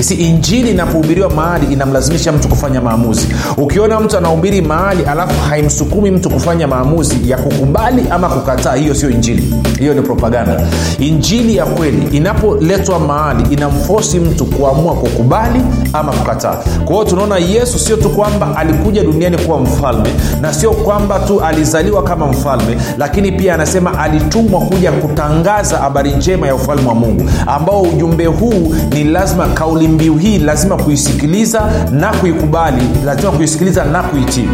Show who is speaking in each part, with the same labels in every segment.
Speaker 1: si injili inapohubiriwa mahali inamlazimisha mtu kufanya maamuzi. Ukiona mtu anahubiri mahali alafu haimsukumi mtu kufanya maamuzi ya kukubali ama kukataa hiyo sio injili. Hiyo ni propaganda. Injili ya kweli inapoletwa mahali inamfosi mtu kuamua kukubali ama kukataa. Kwa hiyo tunaona yesu sio tu kwamba alikuja duniani kuwa mfalme na sio kwamba tu alizaliwa kama mfalme lakini pia anasema alitumwa kuja kutangaza habari njema ya ufalme wa mungu ambao ujumbe huu ni lazima kauli mbiu hii lazima kuisikiliza na kuikubali lazima kuisikiliza na kuitii.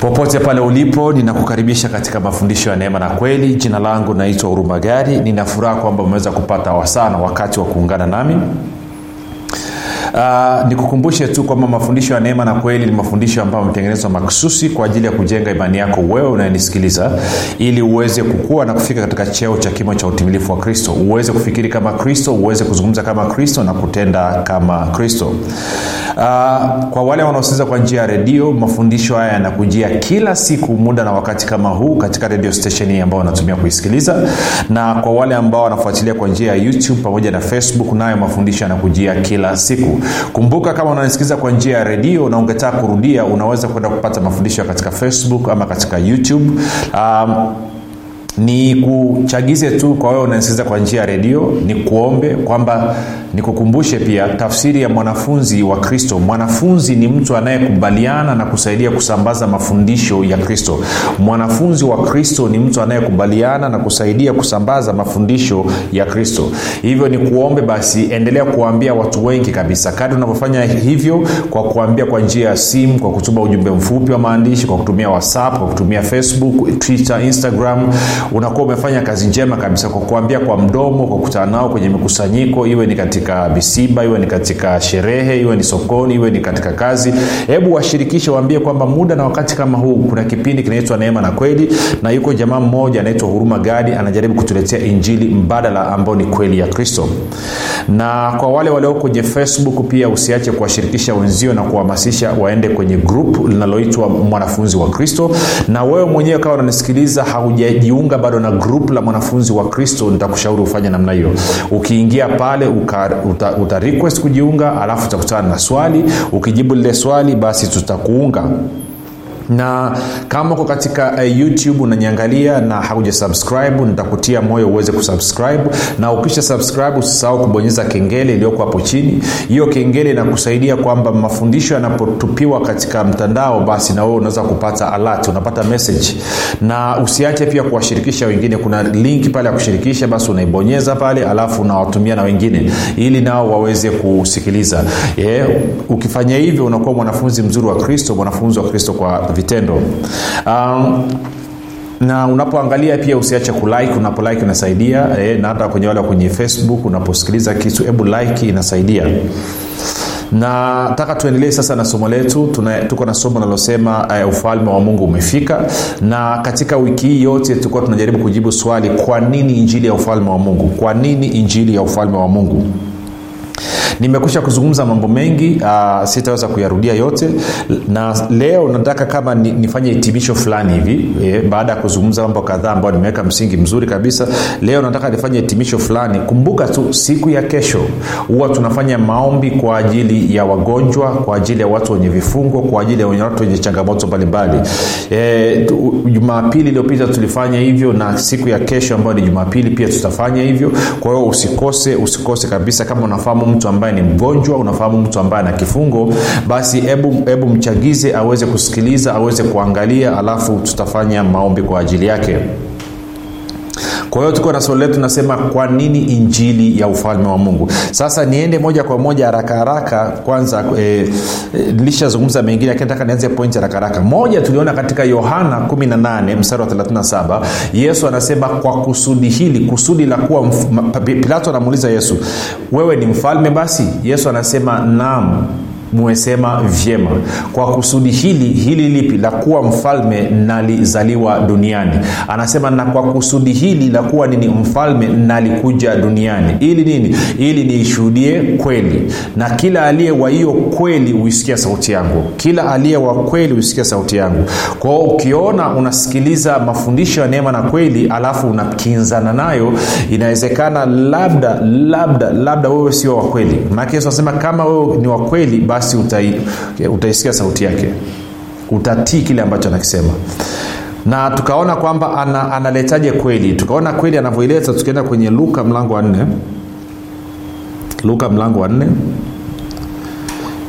Speaker 1: Popote pale ulipo ninakukaribisha katika mafundisho ya neema na kweli. Jina langu naitwa urumagari ninafuraha kwamba umeweza kupata wasaa na wakati wa kuungana nami Uh, nikukumbushe tu kwamba mafundisho ya neema na kweli ni mafundisho ambayo ametengenezwa maksusi kwa ajili ya kujenga imani yako wewe unayenisikiliza ili uweze kukua na kufika katika cheo cha kimo cha utimilifu wa kristo. Uweze kufikiri kama kristo uweze kuzungumza kama kristo na kutenda kama kristo uh, kwa wale wanaosikiliza kwa njia ya redio mafundisho haya yanakujia kila siku muda na wakati kama huu katika redio hii ambao wanatumia kuisikiliza. Na kwa wale ambao wanafuatilia kwa njia ya youtube pamoja na facebook nayo mafundisho yanakujia kila siku. Kumbuka kama unanisikiliza kwa njia ya redio na ungetaka kurudia unaweza kwenda kupata mafundisho katika facebook ama katika youtube. Um, ni kuchagize tu kwa wewe unasikiliza kwa njia ya redio ni kuombe kwamba nikukumbushe pia tafsiri ya mwanafunzi wa kristo. Mwanafunzi ni mtu anayekubaliana na kusaidia kusambaza mafundisho ya kristo. Mwanafunzi wa kristo ni mtu anayekubaliana na kusaidia kusambaza mafundisho ya kristo. Hivyo ni kuombe basi endelea kuwaambia watu wengi kabisa. Kadi unavyofanya hivyo kwa kuambia kwa njia ya simu kwa kutuma ujumbe mfupi wa maandishi kwa kutumia whatsapp kwa kutumia facebook twitter instagram unakuwa umefanya kazi njema kabisa kwa kuambia kwa mdomo kwa kukutana nao kwenye mikusanyiko iwe ni katika misiba iwe ni katika sherehe iwe ni sokoni iwe ni katika kazi. Hebu washirikishe waambie kwamba muda na wakati kama huu kuna kipindi kinaitwa neema na kweli na yuko jamaa mmoja anaitwa huruma gadi anajaribu kutuletea injili mbadala ambao ni kweli ya kristo. Na kwa wale walioko kwenye facebook pia usiache kuwashirikisha wenzio na kuhamasisha waende kwenye grup linaloitwa mwanafunzi wa kristo. Na wewe mwenyewe kawa unanisikiliza haujajiunga bado na grup la mwanafunzi wa kristo nitakushauri ufanye namna hiyo. Ukiingia pale uka, uta, uta request kujiunga alafu utakutana na swali. Ukijibu lile swali basi tutakuunga na kama uko katika uh, youtube unaniangalia na hakuja subscribe nitakutia moyo uweze kusubscribe. Na ukisha subscribe usisahau kubonyeza kengele iliyoko hapo chini. Hiyo kengele inakusaidia kwamba mafundisho yanapotupiwa katika mtandao basi na wewe unaweza kupata alert unapata message. Na usiache pia kuwashirikisha wengine. Kuna link pale ya kushirikisha basi unaibonyeza pale alafu unawatumia na wengine ili nao waweze kusikiliza. Yeah. ukifanya hivyo unakuwa mwanafunzi mzuri wa kristo mwanafunzi wa kristo kwa vitendo. Um, na unapoangalia pia usiache kulike unapolike inasaidia e, na hata kwenye wale kwenye facebook unaposikiliza kitu hebu like inasaidia. Na nataka tuendelee sasa na somo letu. Tuko na somo linalosema uh, ufalme wa mungu umefika. Na katika wiki hii yote tulikuwa tunajaribu kujibu swali kwa nini injili ya ufalme wa mungu? Kwa nini injili ya ufalme wa mungu nimekusha kuzungumza mambo mengi uh, sitaweza kuyarudia yote. Na leo nataka kama ni, nifanye hitimisho fulani hivi e, baada ya kuzungumza mambo kadhaa ambayo nimeweka msingi mzuri kabisa. Leo nataka nifanye hitimisho fulani. Kumbuka tu siku ya kesho huwa tunafanya maombi kwa ajili ya wagonjwa kwa ajili ya watu wenye vifungo kwa ajili ya watu wenye changamoto mbalimbali. E, jumapili iliyopita tulifanya hivyo na siku ya kesho ambayo ni jumapili pia tutafanya hivyo. Kwa hiyo usikose usikose kabisa kama unafahamu mtu ambaye ni mgonjwa unafahamu mtu ambaye ana kifungo basi hebu mchagize aweze kusikiliza aweze kuangalia alafu tutafanya maombi kwa ajili yake kwa hiyo tuko na swali letu nasema kwa nini injili ya ufalme wa mungu? Sasa niende moja kwa moja haraka haraka. Kwanza e, nilishazungumza mengine lakini nataka nianze pointi haraka haraka. Moja tuliona katika yohana 18 mstari wa 37 yesu anasema kwa kusudi hili kusudi la kuwa pilato anamuuliza yesu wewe ni mfalme basi? Yesu anasema naam mumesema vyema. Kwa kusudi hili hili lipi? La kuwa mfalme nalizaliwa duniani. Anasema na kwa kusudi hili la kuwa nini? Mfalme nalikuja duniani. Ili nini? Ili niishuhudie kweli. Na kila aliye wa hiyo kweli huisikia sauti yangu. Kila aliye wa kweli huisikia sauti yangu. Kwao ukiona unasikiliza mafundisho ya neema na kweli alafu unakinzana nayo inawezekana labda labda labda wewe sio wakweli yesu anasema kama wewe ni wa kweli basi utai, utaisikia sauti yake. Utatii kile ambacho anakisema. Na tukaona kwamba ana, analetaje kweli. Tukaona kweli anavyoileta tukienda kwenye luka mlango wa nne. Luka mlango wa nne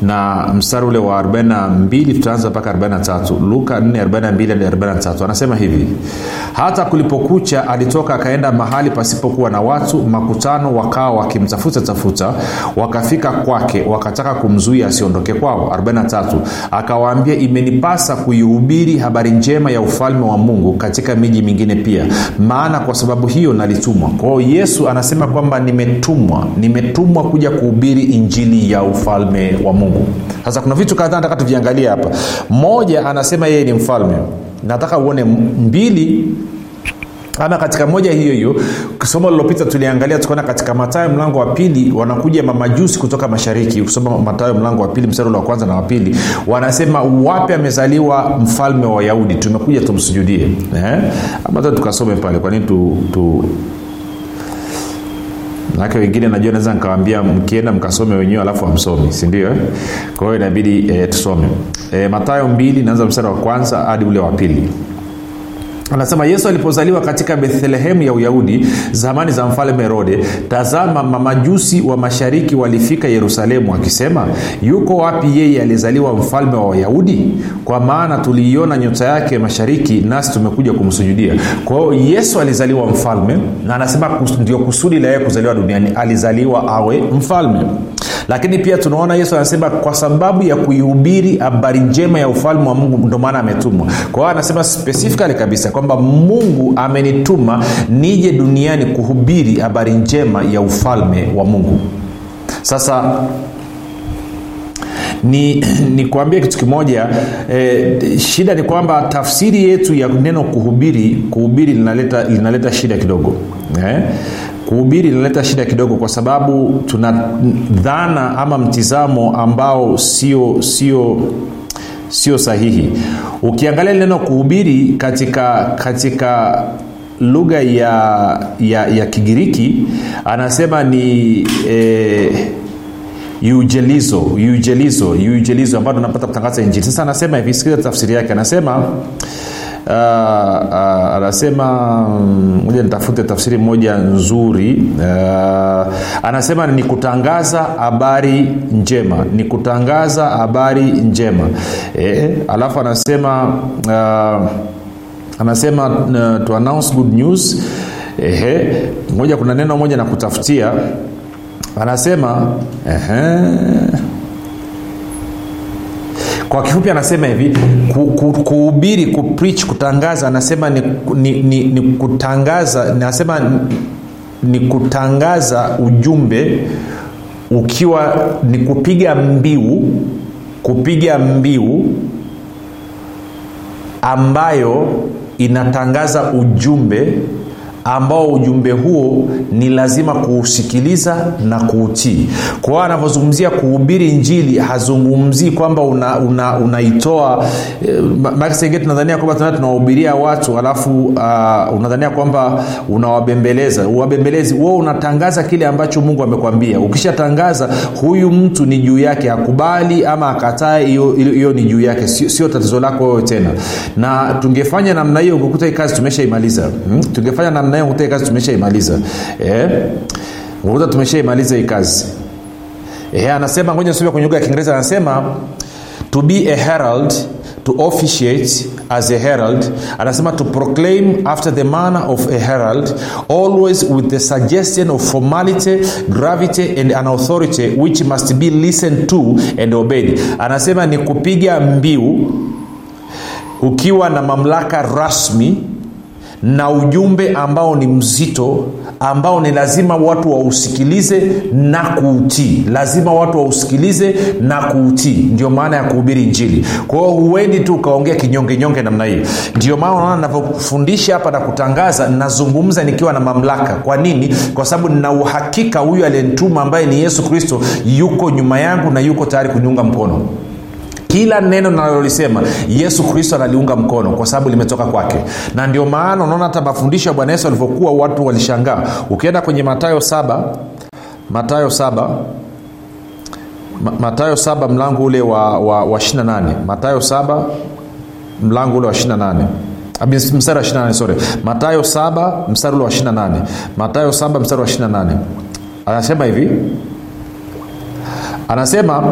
Speaker 1: na mstari ule wa 42 tutaanza mpaka 43 luka 442 hadi 43 anasema hivi hata kulipokucha alitoka akaenda mahali pasipokuwa na watu makutano wakawa wakimtafuta tafuta wakafika kwake wakataka kumzuia asiondoke kwao. 43 akawaambia imenipasa kuihubiri habari njema ya ufalme wa mungu katika miji mingine pia maana kwa sababu hiyo nalitumwa. Kwao yesu anasema kwamba nimetumwa nimetumwa kuja kuhubiri injili ya ufalme wa mungu sasa kuna vitu kadhaa nataka tuviangalie hapa. Moja anasema yeye ni mfalme. Nataka uone mbili ama katika moja hiyo hiyo somo lilopita tuliangalia tukaona katika matayo mlango wa pili wanakuja mamajusi kutoka mashariki kusoma matayo mlango wa pili mstari wa kwanza na wa pili. Wanasema wapi amezaliwa mfalme wa wayahudi? Tumekuja tumsujudie eh? ama tukasome pale kwa nini tu, tu manake wengine najua naweza nikawambia mkienda mkasome wenyewe alafu amsomi sindio eh? kwa hiyo inabidi eh, tusome eh, matayo mbili naanza mstari wa kwanza hadi ule wa pili anasema yesu alipozaliwa katika bethlehemu ya uyahudi zamani za mfalme herode tazama mamajusi wa mashariki walifika yerusalemu wakisema yuko wapi yeye aliyezaliwa mfalme wa wayahudi? Kwa maana tuliiona nyota yake mashariki nasi tumekuja kumsujudia kwa yesu alizaliwa mfalme na anasema ndio kusudi la yeye kuzaliwa duniani alizaliwa awe mfalme. Lakini pia tunaona yesu anasema kwa sababu ya kuihubiri habari njema ya ufalme wa mungu ndio maana ametumwa. Kwa hiyo anasema specifically kabisa kwamba mungu amenituma nije duniani kuhubiri habari njema ya ufalme wa mungu sasa ni nikuambia kitu kimoja eh, shida ni kwamba tafsiri yetu ya neno kuhubiri kuhubiri linaleta, linaleta shida kidogo eh? kuhubiri linaleta shida kidogo kwa sababu tuna dhana ama mtizamo ambao sio sio sio sahihi. Ukiangalia neno kuhubiri katika katika lugha ya, ya, ya kigiriki anasema ni eh, eugelizo eugelizo eugelizo ambayo tunapata kutangaza injili. Sasa anasema hivi sikiliza tafsiri yake. Anasema anasema moja nitafute tafsiri moja nzuri. Uh, anasema ni kutangaza habari njema ni kutangaza habari njema. E, alafu anasema uh, anasema uh, to announce good news. Ehe moja kuna neno moja na kutafutia. Anasema ehe kwa kifupi anasema hivi kuhubiri ku, ku kupreach kutangaza anasema ni, ni, ni, ni kutangaza anasema ni, ni kutangaza ujumbe ukiwa ni kupiga mbiu kupiga mbiu ambayo inatangaza ujumbe ambao ujumbe huo ni lazima kuusikiliza na kuutii. Kwa hiyo anavyozungumzia kuhubiri njili hazungumzii kwamba unaitoa una, una eh, makisengine tunadhania kwamba tuna tunawahubiria watu alafu uh, unadhania kwamba unawabembeleza uwabembelezi. Wewe unatangaza kile ambacho mungu amekwambia. Ukishatangaza huyu mtu ni juu yake akubali ama akatae hiyo ni juu yake. Sio, sio tatizo lako wewe tena. Na tungefanya namna hiyo ukukuta hii kazi tumeshaimaliza hmm? tungefanya namna ukuta kazi tumeshaimaliza. Eh? ukuta tumeshaimaliza hii kazi. Eh, anasema ngoja nisome kwenye lugha ya kiingereza anasema to be a herald to officiate as a herald anasema to proclaim after the manner of a herald always with the suggestion of formality gravity and an authority which must be listened to and obeyed. Anasema ni kupiga mbiu ukiwa na mamlaka rasmi na ujumbe ambao ni mzito ambao ni lazima watu wausikilize na kuutii. Lazima watu wausikilize na kuutii. Ndio maana ya kuhubiri injili. Kwa hiyo huendi tu ukaongea kinyongenyonge namna hii. Ndio maana unaona navyofundisha hapa na kutangaza nazungumza nikiwa na mamlaka. Kwa nini? Kwa sababu nina uhakika huyu aliyenituma ambaye ni yesu kristo yuko nyuma yangu na yuko tayari kuniunga mkono kila neno nalolisema yesu kristo analiunga mkono kwa sababu limetoka kwake. Na ndio maana unaona hata mafundisho ya bwana yesu alivyokuwa watu walishangaa. Ukienda kwenye matayo saba matayo saba Ma- matayo saba mlango ule wa, wa, wa 28 matayo saba mlango ule wa 28 mstari wa 28 sorry. Matayo saba mstari ule wa 28 matayo saba mstari wa 28 anasema hivi. Anasema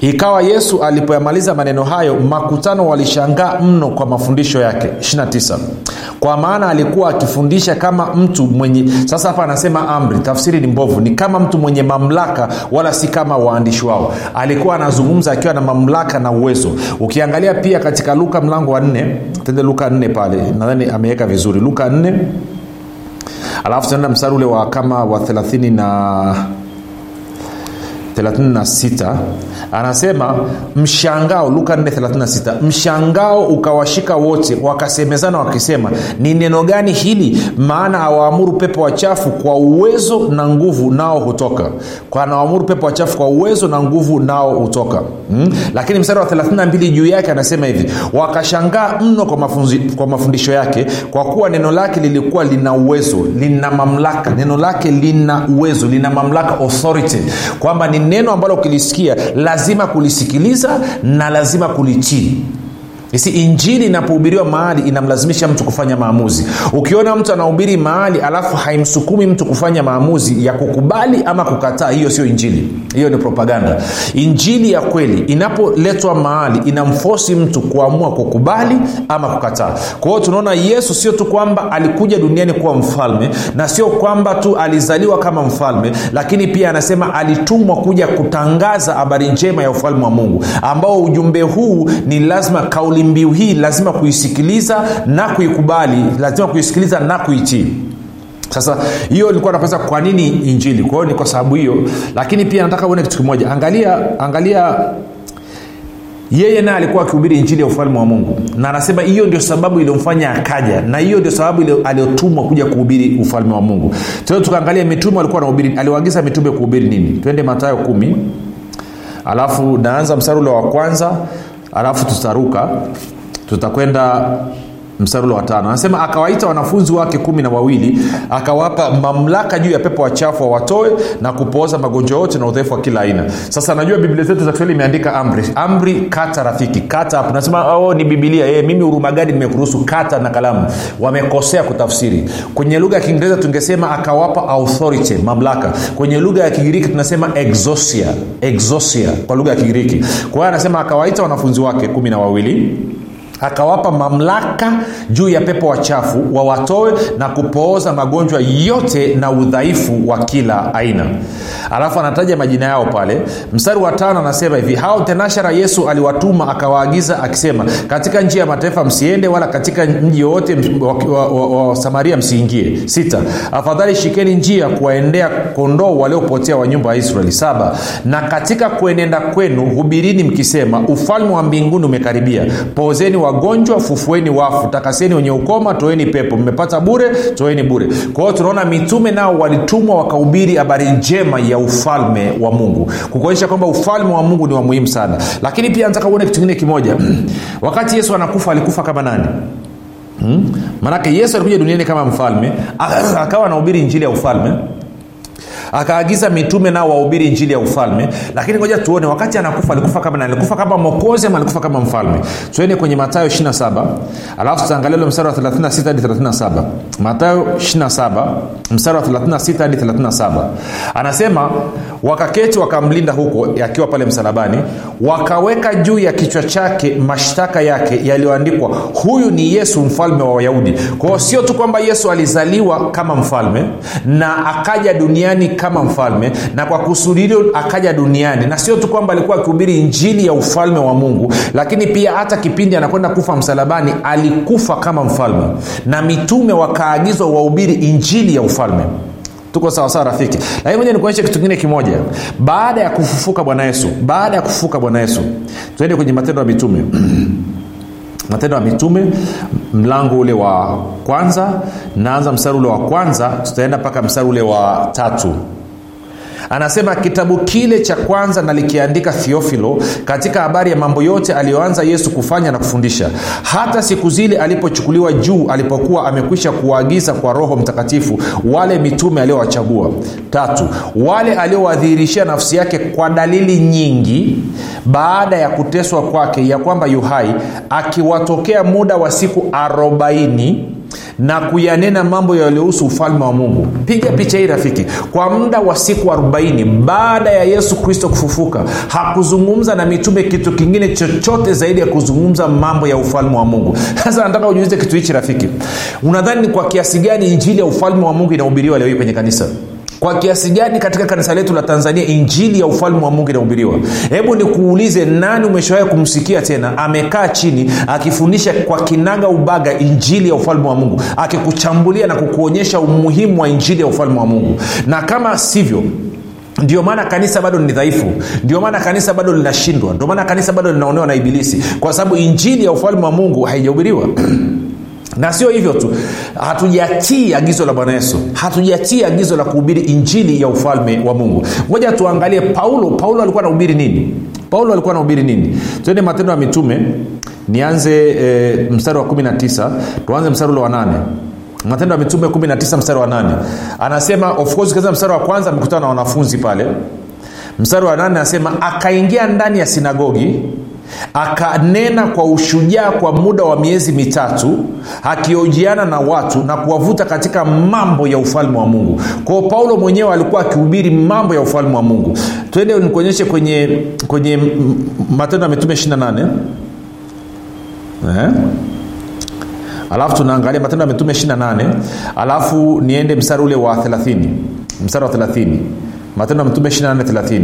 Speaker 1: ikawa yesu alipoyamaliza maneno hayo makutano walishangaa mno kwa mafundisho yake. 29 kwa maana alikuwa akifundisha kama mtu mwenye sasa hapa anasema amri tafsiri ni mbovu ni kama mtu mwenye mamlaka wala si kama waandishi wao. Alikuwa anazungumza akiwa na mamlaka na uwezo. Ukiangalia pia katika luka mlango wa 4 tende luka 4 pale nadhani ameweka vizuri. Luka 4 alafu tunaenda mstari ule wa kama wa thelathini na 36 anasema mshangao luka 436 mshangao ukawashika wote wakasemezana wakisema ni neno gani hili? Maana awaamuru pepo wachafu kwa uwezo na nguvu nao hutoka anawaamuru pepo wachafu kwa uwezo na nguvu nao hutoka. Hmm? lakini mstari wa 32 juu yake anasema hivi wakashangaa mno kwa, mafunzi, kwa mafundisho yake kwa kuwa neno lake lilikuwa lina uwezo lina mamlaka. Neno lake lina uwezo lina mamlaka authority. Kwamba ni neno ambalo ukilisikia lazima kulisikiliza na lazima kulitii si injili inapohubiriwa mahali inamlazimisha mtu kufanya maamuzi. Ukiona mtu anahubiri mahali alafu haimsukumi mtu kufanya maamuzi ya kukubali ama kukataa hiyo sio injili. Hiyo ni propaganda. Injili ya kweli inapoletwa mahali inamfosi mtu kuamua kukubali ama kukataa. Kwa hiyo tunaona yesu sio tu kwamba alikuja duniani kuwa mfalme na sio kwamba tu alizaliwa kama mfalme lakini pia anasema alitumwa kuja kutangaza habari njema ya ufalme wa mungu ambao ujumbe huu ni lazima kauli mbiu hii lazima kuisikiliza na kuikubali lazima kuisikiliza na kuitii. Sasa hiyo ilikuwa napesa kwa nini injili. Kwa hiyo ni kwa sababu hiyo. Lakini pia nataka uone kitu kimoja. Angalia angalia yeye naye alikuwa akihubiri injili ya ufalme wa mungu. Na anasema hiyo ndio sababu iliyomfanya akaja. Na hiyo ndio sababu aliyotumwa kuja kuhubiri ufalme wa mungu. Tena tukaangalia mitume walikuwa anahubiri aliwaagiza mitume kuhubiri nini? Twende matayo kumi. Alafu naanza mstari ule wa kwanza alafu tutaruka tutakwenda mstari ule wa tano. Anasema akawaita wanafunzi wake kumi na wawili akawapa mamlaka juu ya pepo wachafu wawatoe na kupooza magonjwa yote na udhaifu wa kila aina. Sasa najua biblia zetu za kiswahili imeandika amri. Amri kata rafiki kata hapo. Nasema oh, ni bibilia e, mimi urumagadi nimekuruhusu kata na kalamu? Wamekosea kutafsiri. Kwenye lugha ya kiingereza tungesema akawapa authority mamlaka. Kwenye lugha ya kigiriki tunasema exosia exosia kwa lugha ya kigiriki. Kwa hiyo anasema akawaita wanafunzi wake kumi na wawili akawapa mamlaka juu ya pepo wachafu wawatoe na kupooza magonjwa yote na udhaifu wa kila aina. Alafu anataja majina yao pale. Mstari wa tano anasema hivi hao tenashara yesu aliwatuma akawaagiza akisema katika nchi ya mataifa msiende wala katika mji wowote wa, wa, wa, wa samaria msiingie. Sita afadhali shikeni njia kuwaendea kondoo waliopotea wa nyumba ya israeli. Saba na katika kuenenda kwenu hubirini mkisema ufalme wa mbinguni umekaribia. Poozeni wagonjwa fufueni wafu. Takaseni wenye ukoma toeni pepo. Mmepata bure toeni bure. Kwa hiyo tunaona mitume nao walitumwa wakahubiri habari njema ya ufalme wa mungu. Kukuonyesha kwamba ufalme wa mungu ni wa muhimu sana. Lakini pia nataka uone kitu kingine kimoja. Wakati yesu anakufa alikufa kama nani? Hmm? maanake yesu alikuja duniani kama mfalme akawa anahubiri injili ya ufalme akaagiza mitume nao wahubiri injili ya ufalme. Lakini ngoja tuone wakati anakufa alikufa kama alikufa kama mokozi ama alikufa kama mfalme? Tuende kwenye matayo 27 alafu tutaangalia ule mstari wa 36 hadi 37 matayo 27 mstari wa 36 hadi 37 anasema wakaketi wakamlinda huko akiwa pale msalabani. Wakaweka juu ya kichwa chake mashtaka yake yaliyoandikwa huyu ni yesu mfalme wa wayahudi. Kwao sio tu kwamba yesu alizaliwa kama mfalme na akaja duniani kama mfalme na kwa kusudi hilo akaja duniani. Na sio tu kwamba alikuwa akihubiri injili ya ufalme wa mungu lakini pia hata kipindi anakwenda kufa msalabani alikufa kama mfalme. Na mitume wakaagizwa wahubiri injili ya ufalme. Tuko sawasawa rafiki? Lakini moja nikuonyeshe kitu kingine kimoja. Baada ya kufufuka bwana yesu baada ya kufufuka bwana yesu tuende kwenye matendo ya mitume matendo ya mitume mlango ule wa kwanza. Naanza mstari ule wa kwanza tutaenda mpaka mstari ule wa tatu anasema kitabu kile cha kwanza nalikiandika thiofilo katika habari ya mambo yote aliyoanza yesu kufanya na kufundisha. Hata siku zile alipochukuliwa juu alipokuwa amekwisha kuwaagiza kwa roho mtakatifu wale mitume aliowachagua. Tatu wale aliowadhihirishia nafsi yake kwa dalili nyingi baada ya kuteswa kwake ya kwamba yuhai akiwatokea muda wa siku arobaini na kuyanena mambo yaliyohusu ufalme wa mungu. Piga picha hii rafiki. Kwa muda wa siku 40 baada ya yesu kristo kufufuka hakuzungumza na mitume kitu kingine chochote zaidi ya kuzungumza mambo ya ufalme wa mungu. Sasa nataka ujiulize kitu hichi rafiki. Unadhani ni kwa kiasi gani injili ya ufalme wa mungu inahubiriwa leo hii kwenye kanisa kwa kiasi gani katika kanisa letu la tanzania injili ya ufalme wa mungu inahubiriwa? Hebu nikuulize nani umeshawahi kumsikia tena amekaa chini akifundisha kwa kinaga ubaga injili ya ufalme wa mungu akikuchambulia na kukuonyesha umuhimu wa injili ya ufalme wa mungu? Na kama sivyo ndio maana kanisa bado ni dhaifu ndio maana kanisa bado linashindwa ndio maana kanisa bado linaonewa na ibilisi kwa sababu injili ya ufalme wa mungu haijahubiriwa na sio hivyo tu. Hatujatii agizo la bwana yesu. Hatujatii agizo la kuhubiri injili ya ufalme wa mungu. Moja tuangalie paulo. Paulo alikuwa anahubiri nini? Paulo alikuwa anahubiri nini? Tuende matendo ya mitume. Nianze e, mstari wa 19 tuanze mstari ule wa 8 matendo ya mitume 19 mstari wa 8 anasema of mstari wa kwanza amekutana na wanafunzi pale. Mstari wa 8 anasema akaingia ndani ya sinagogi akanena kwa ushujaa kwa muda wa miezi mitatu akiojiana na watu na kuwavuta katika mambo ya ufalme wa mungu. Kwao paulo mwenyewe alikuwa akihubiri mambo ya ufalme wa mungu. Twende nikuonyeshe kwenye kwenye matendo ya mitume 28 eh? alafu tunaangalia matendo ya mitume 28 alafu niende mstari ule wa 30 mstari wa 30 matendo ya mtume 28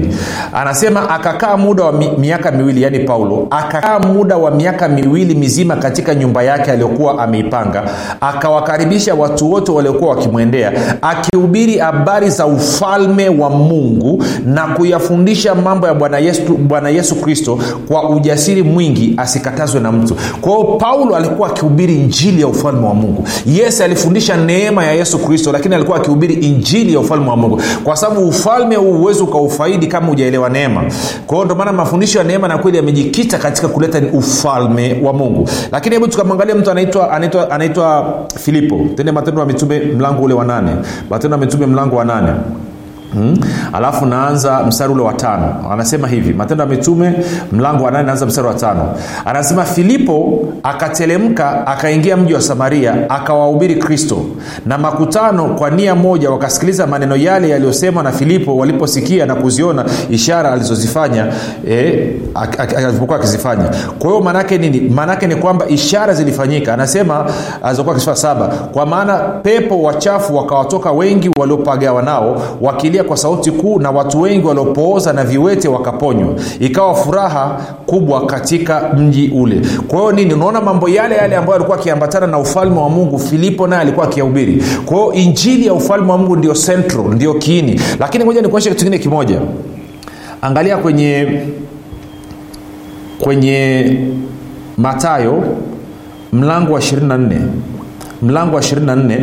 Speaker 1: anasema akakaa muda wa mi, miaka miwili yaani paulo akakaa muda wa miaka miwili mizima katika nyumba yake aliyokuwa ameipanga akawakaribisha watu wote waliokuwa wakimwendea akihubiri habari za ufalme wa mungu na kuyafundisha mambo ya bwana yesu, bwana yesu kristo kwa ujasiri mwingi asikatazwe na mtu. Kwao paulo alikuwa akihubiri injili ya ufalme wa mungu. Yes alifundisha neema ya yesu kristo lakini alikuwa akihubiri injili ya ufalme wa mungu. Kwa sababu ufalme huu huwezi ukaufaidi kama hujaelewa neema. Kwa hiyo ndomana mafundisho ya neema na kweli yamejikita katika kuleta ufalme wa mungu. Lakini hebu tukamwangalia mtu anaitwa anaitwa anaitwa filipo. Tende matendo ya mitume mlango ule wa nane. Matendo ya mitume mlango wa nane Hmm? alafu naanza mstari ule wa tano. Anasema hivi matendo ya mitume mlango wa nane naanza mstari wa tano. Anasema filipo akatelemka akaingia mji wa samaria akawahubiri kristo. Na makutano kwa nia moja wakasikiliza maneno yale yaliyosemwa na filipo waliposikia na kuziona ishara alizozifanya eh, alipokuwa akizifanya. Kwa hiyo maanaake nini? Maanaake ni kwamba ishara zilifanyika. Anasema alizokuwa akisifanya saba. Kwa maana pepo wachafu wakawatoka wengi waliopagawa nao wakilia kwa sauti kuu na watu wengi waliopooza na viwete wakaponywa. Ikawa furaha kubwa katika mji ule. Kwa hiyo nini? Unaona mambo yale yale ambayo alikuwa akiambatana na ufalme wa mungu filipo naye alikuwa akiyahubiri kwa hiyo injili ya ufalme wa mungu ndio central ndio kiini. Lakini moja nikuonyesha kitu kingine kimoja. Angalia kwenye kwenye matayo mlango wa 24 mlango wa 24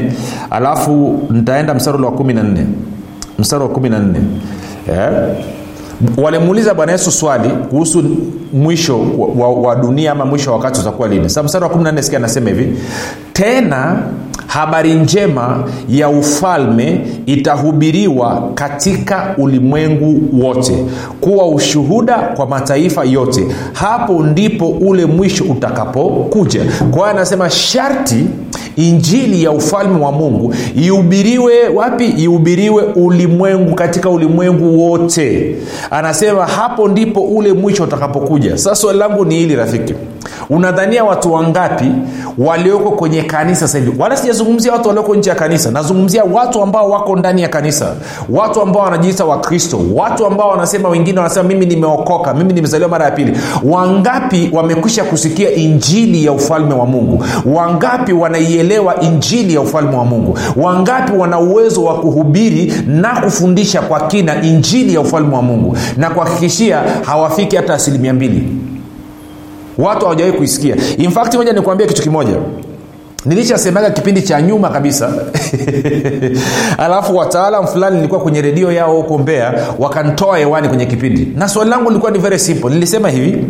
Speaker 1: alafu nitaenda mstari wa 14 mstari wa 14 yeah. walimuuliza bwana yesu swali kuhusu mwisho wa, wa, wa dunia ama mwisho wa wakati utakuwa lini. Sa mstari wa 14 sikia anasema hivi. Tena habari njema ya ufalme itahubiriwa katika ulimwengu wote kuwa ushuhuda kwa mataifa yote. Hapo ndipo ule mwisho utakapokuja. Kwa hiyo anasema sharti injili ya ufalme wa mungu ihubiriwe wapi? Ihubiriwe ulimwengu katika ulimwengu wote. Anasema hapo ndipo ule mwisho utakapokuja. Sasa swali langu ni hili rafiki unadhania watu wangapi walioko kwenye kanisa sasa hivi? Wala sijazungumzia watu walioko nje ya kanisa. Nazungumzia watu ambao wako ndani ya kanisa. Watu ambao wanajiita wakristo watu ambao wanasema wengine wanasema mimi nimeokoka. Mimi nimezaliwa mara ya pili. Wangapi wamekwisha kusikia injili ya ufalme wa mungu? Wangapi wanaielewa injili ya ufalme wa mungu? Wangapi wana uwezo wa kuhubiri na kufundisha kwa kina injili ya ufalme wa mungu na kuhakikishia hawafiki hata asilimia mbili watu hawajawahi kuisikia. Infact moja nikuambia kitu kimoja nilishasemaga kipindi cha nyuma kabisa. Alafu wataalam fulani nilikuwa kwenye redio yao huko mbea wakantoa hewani kwenye kipindi. Na swali langu lilikuwa ni very simple. Nilisema hivi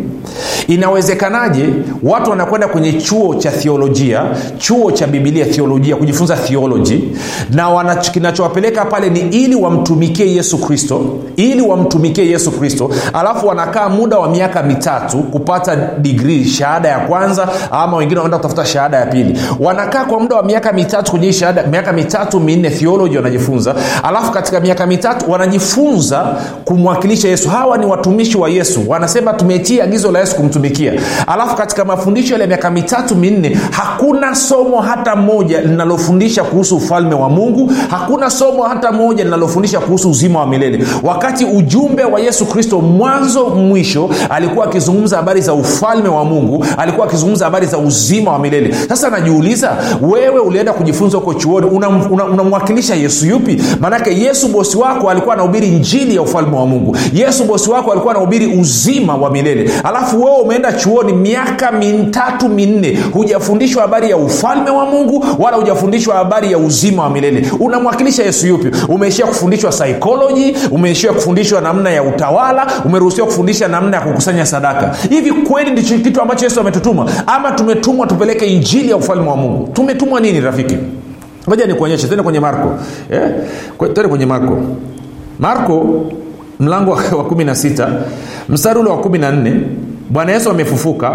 Speaker 1: inawezekanaje watu wanakwenda kwenye chuo cha theolojia chuo cha bibilia theolojia kujifunza theoloji na kinachowapeleka pale ni ili wamtumikie yesu kristo ili wamtumikie yesu kristo alafu wanakaa muda wa miaka mitatu kupata digrii shahada ya kwanza ama wengine wanaenda kutafuta shahada ya pili wanakaa kwa muda wa miaka mitatu kwenye shahada miaka mitatu minne theoloji wanajifunza. Alafu katika miaka mitatu wanajifunza kumwakilisha yesu. Hawa ni watumishi wa yesu. Wanasema tumetii agizo la yesu kumtumikia. Alafu katika mafundisho yale miaka mitatu minne hakuna somo hata moja linalofundisha kuhusu ufalme wa mungu. Hakuna somo hata moja linalofundisha kuhusu uzima wa milele. Wakati ujumbe wa yesu kristo mwanzo mwisho alikuwa akizungumza habari za ufalme wa mungu alikuwa akizungumza habari za uzima wa milele. Sasa najiuliza wewe ulienda kujifunza huko chuoni unamwakilisha una, una yesu yupi? Maanake yesu bosi wako alikuwa anahubiri njili ya ufalme wa mungu. Yesu bosi wako alikuwa anahubiri uzima wa milele. Alafu wewe umeenda chuoni miaka mitatu minne hujafundishwa habari ya ufalme wa mungu wala hujafundishwa habari ya uzima wa milele. Unamwakilisha yesu yupi? Umeishia kufundishwa psychology umeishia kufundishwa namna ya utawala umeruhusiwa kufundisha namna ya kukusanya sadaka. Hivi kweli ndicho kitu ambacho yesu ametutuma? Ama tumetumwa tupeleke injili ya ufalme wa mungu. Tumetumwa nini rafiki? Moja nikuonyeshe tende kwenye marko. Eh? tende kwenye marko. Marko mlango wa 16 mstari ule wa 14 bwana yesu amefufuka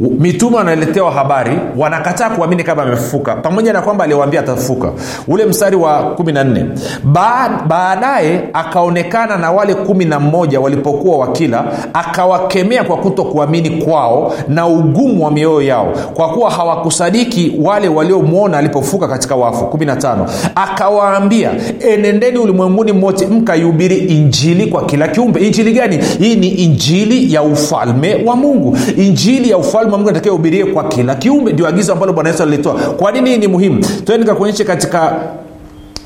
Speaker 1: mitume wanaletewa habari wanakataa kuamini kama amefufuka. Pamoja na kwamba aliwaambia atafufuka. Ule mstari wa 14 baadaye akaonekana na wale kumi na mmoja walipokuwa wakila akawakemea kwa kuto kuamini kwao na ugumu wa mioyo yao kwa kuwa hawakusadiki wale waliomwona alipofuka katika wafu. 15 akawaambia enendeni ulimwenguni mote mkaihubiri injili kwa kila kiumbe. Injili gani? Hii ni injili ya ufalme wa mungu. Injili ya ufalme wa mungu natakiwa uhubirie kwa kila kiumbe ndio agizo ambalo bwana yesu alilitoa kwa nini hii ni muhimu? Twende nikakuonyeshe katika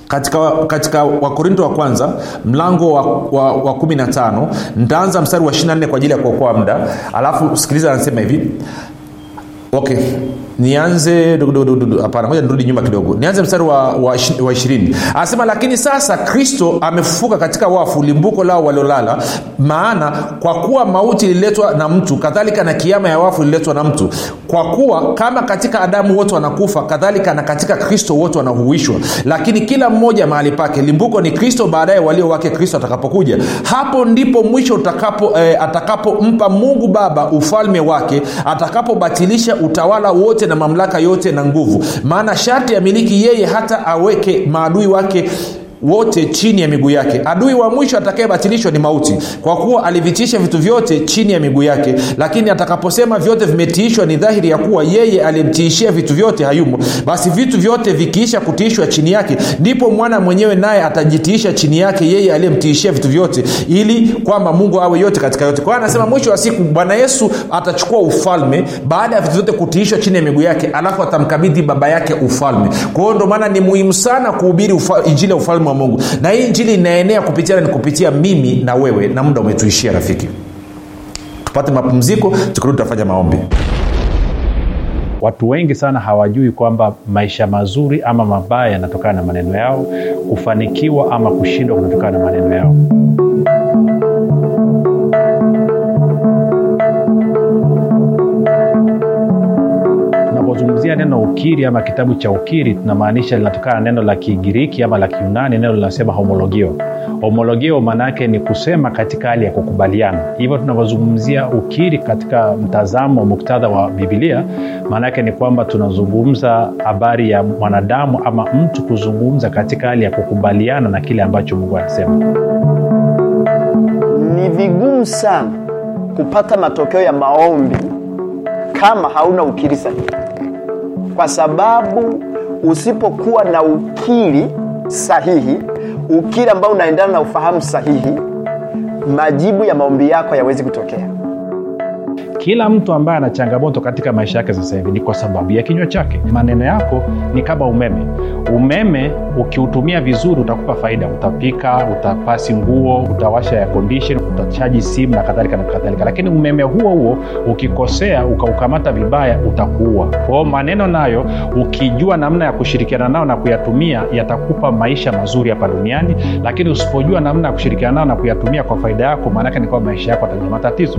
Speaker 1: katika, katika wakorinto wa kwanza mlango wa, wa, wa 15 ntaanza mstari wa 24 kwa ajili ya kuokoa muda. Alafu sikiliza anasema hivi. Okay nianze hapana moja nirudi nyuma kidogo. Nianze mstari wa, wa, wa ishirini. Anasema lakini sasa kristo amefufuka katika wafu limbuko lao waliolala maana kwa kuwa mauti ililetwa na mtu kadhalika na kiama ya wafu ililetwa na mtu. Kwa kuwa kama katika adamu wote wanakufa kadhalika na katika kristo wote wanahuishwa. Lakini kila mmoja mahali pake limbuko ni kristo baadaye walio wake kristo atakapokuja. Hapo ndipo mwisho utakapo, eh, atakapompa mungu baba ufalme wake atakapobatilisha utawala wote na mamlaka yote na nguvu. Maana sharti amiliki yeye hata aweke maadui wake wote chini ya miguu yake. Adui wa mwisho atakayebatilishwa ni mauti kwa kuwa alivitiisha vitu vyote chini ya miguu yake. Lakini atakaposema vyote vimetiishwa ni dhahiri ya kuwa yeye aliyemtiishia vitu vyote hayumo. Basi vitu vyote vikiisha kutiishwa chini yake ndipo mwana mwenyewe naye atajitiisha chini yake yeye aliyemtiishia vitu vyote ili kwamba mungu awe yote katika yote. Kwa anasema mwisho wa siku bwana yesu atachukua ufalme baada ya vitu vyote kutiishwa chini ya miguu yake alafu atamkabidhi baba yake ufalme. Kwa hiyo maana ni muhimu sana kuhubiri injili ya ufalme wa mungu. Na hii injili inaenea kupitia ni kupitia mimi na wewe na muda umetuishia rafiki. Tupate mapumziko tukirudi tutafanya maombi.
Speaker 2: Watu wengi sana hawajui kwamba maisha mazuri ama mabaya yanatokana na maneno yao kufanikiwa ama kushindwa kunatokana na maneno yao neno ukiri ama kitabu cha ukiri tunamaanisha linatokana na neno la kigiriki ama la kiunani neno linasema homologio. Homologio maana yake ni kusema katika hali ya kukubaliana. Hivyo tunavyozungumzia ukiri katika mtazamo muktadha wa bibilia maana yake ni kwamba tunazungumza habari ya mwanadamu ama mtu kuzungumza katika hali ya kukubaliana na kile ambacho mungu anasema.
Speaker 3: Ni vigumu sana kupata matokeo ya maombi kama hauna ukiri sahihi kwa sababu usipokuwa na ukili sahihi ukili ambao unaendana na ufahamu sahihi majibu ya maombi yako hayawezi kutokea
Speaker 2: kila mtu ambaye ana changamoto katika maisha yake sasa hivi ni kwa sababu ya kinywa chake. Maneno yako ni kama umeme. Umeme ukiutumia vizuri utakupa faida. Utapika utapasi nguo utawasha ya condition utachaji simu na kadhalika na kadhalika. Lakini umeme huo huo ukikosea ukaukamata vibaya utakuua. Kwao maneno nayo ukijua namna ya kushirikiana nao na kuyatumia yatakupa maisha mazuri hapa duniani. Lakini usipojua namna ya kushirikiana nao na kuyatumia kwa faida yako maanake ni kwamba maisha yako atajaa matatizo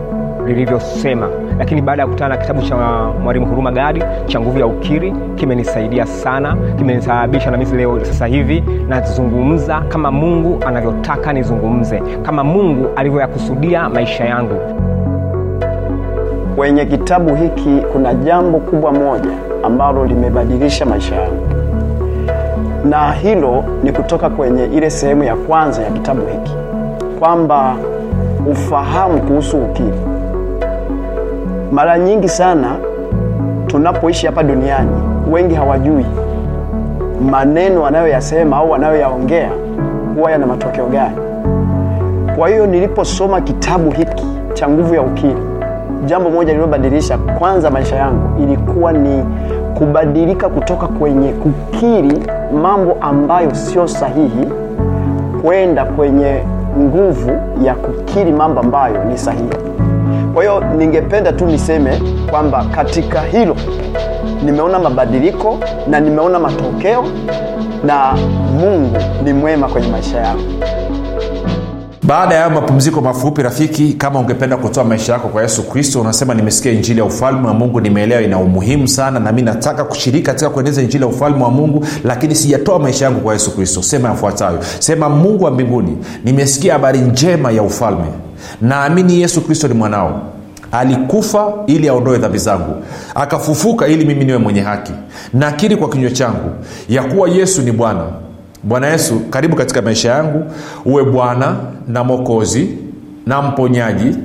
Speaker 4: lilivyosema lakini baada ya kukutana na kitabu cha mwalimu huruma gadi cha nguvu ya ukiri kimenisaidia sana kimenisababisha na mimi leo sasa hivi nazungumza kama mungu anavyotaka nizungumze kama mungu alivyoyakusudia maisha yangu.
Speaker 3: Kwenye kitabu hiki kuna jambo kubwa moja ambalo limebadilisha maisha yangu. Na hilo ni kutoka kwenye ile sehemu ya kwanza ya kitabu hiki kwamba ufahamu kuhusu ukiri mara nyingi sana tunapoishi hapa duniani wengi hawajui maneno wanayoyasema au wanayoyaongea huwa yana matokeo gani. Kwa hiyo niliposoma kitabu hiki cha nguvu ya ukiri jambo moja lililobadilisha kwanza maisha yangu ilikuwa ni kubadilika kutoka kwenye kukiri mambo ambayo sio sahihi kwenda kwenye nguvu ya kukiri mambo ambayo ni sahihi kwa hiyo ningependa tu niseme kwamba katika hilo nimeona mabadiliko na nimeona matokeo na mungu ni mwema kwenye maisha yangu.
Speaker 1: Baada ya mapumziko mafupi rafiki kama ungependa kutoa maisha yako kwa yesu kristo unasema nimesikia injili ya ufalme wa mungu nimeelewa ina umuhimu sana na mi nataka kushiriki katika kueneza injili ya ufalme wa mungu lakini sijatoa maisha yangu kwa yesu kristo. Sema yafuatayo. Sema mungu wa mbinguni nimesikia habari njema ya ufalme naamini yesu kristo ni mwanao. Alikufa ili aondoe dhambi zangu. Akafufuka ili mimi niwe mwenye haki. Nakiri kwa kinywa changu ya kuwa yesu ni bwana. Bwana yesu karibu katika maisha yangu. Uwe bwana na mokozi na mponyaji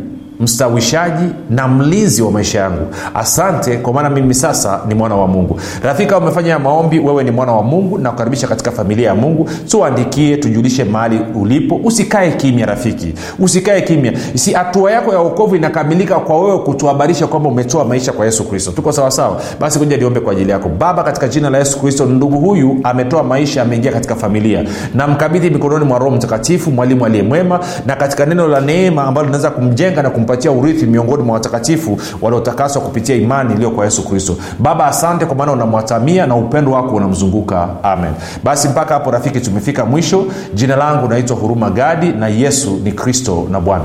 Speaker 1: mstawishaji na mlinzi wa maisha yangu. Asante kwa maana mimi sasa ni mwana wa mungu. Rafiki kama umefanya ya maombi wewe ni mwana wa mungu na kukaribisha katika familia ya mungu. Tuandikie tujulishe mahali ulipo. Usikae kimya rafiki. Usikae kimya. Si hatua yako ya uokovu inakamilika kwa wewe kutuhabarisha kwamba umetoa maisha kwa yesu kristo. Tuko sawasawa basi kuja niombe kwa ajili yako. Baba katika jina la yesu kristo ndugu huyu ametoa maisha ameingia katika familia. Na mkabidhi mikononi mwa roho mtakatifu mwalimu aliye mwema na katika neno la neema ambalo linaweza kumjenga na kumpatia urithi miongoni mwa watakatifu waliotakaswa kupitia imani iliyo kwa yesu kristo. Baba asante kwa maana unamwatamia na upendo wako unamzunguka. Amen. Basi mpaka hapo rafiki tumefika mwisho. Jina langu naitwa huruma gadi na yesu ni kristo na bwana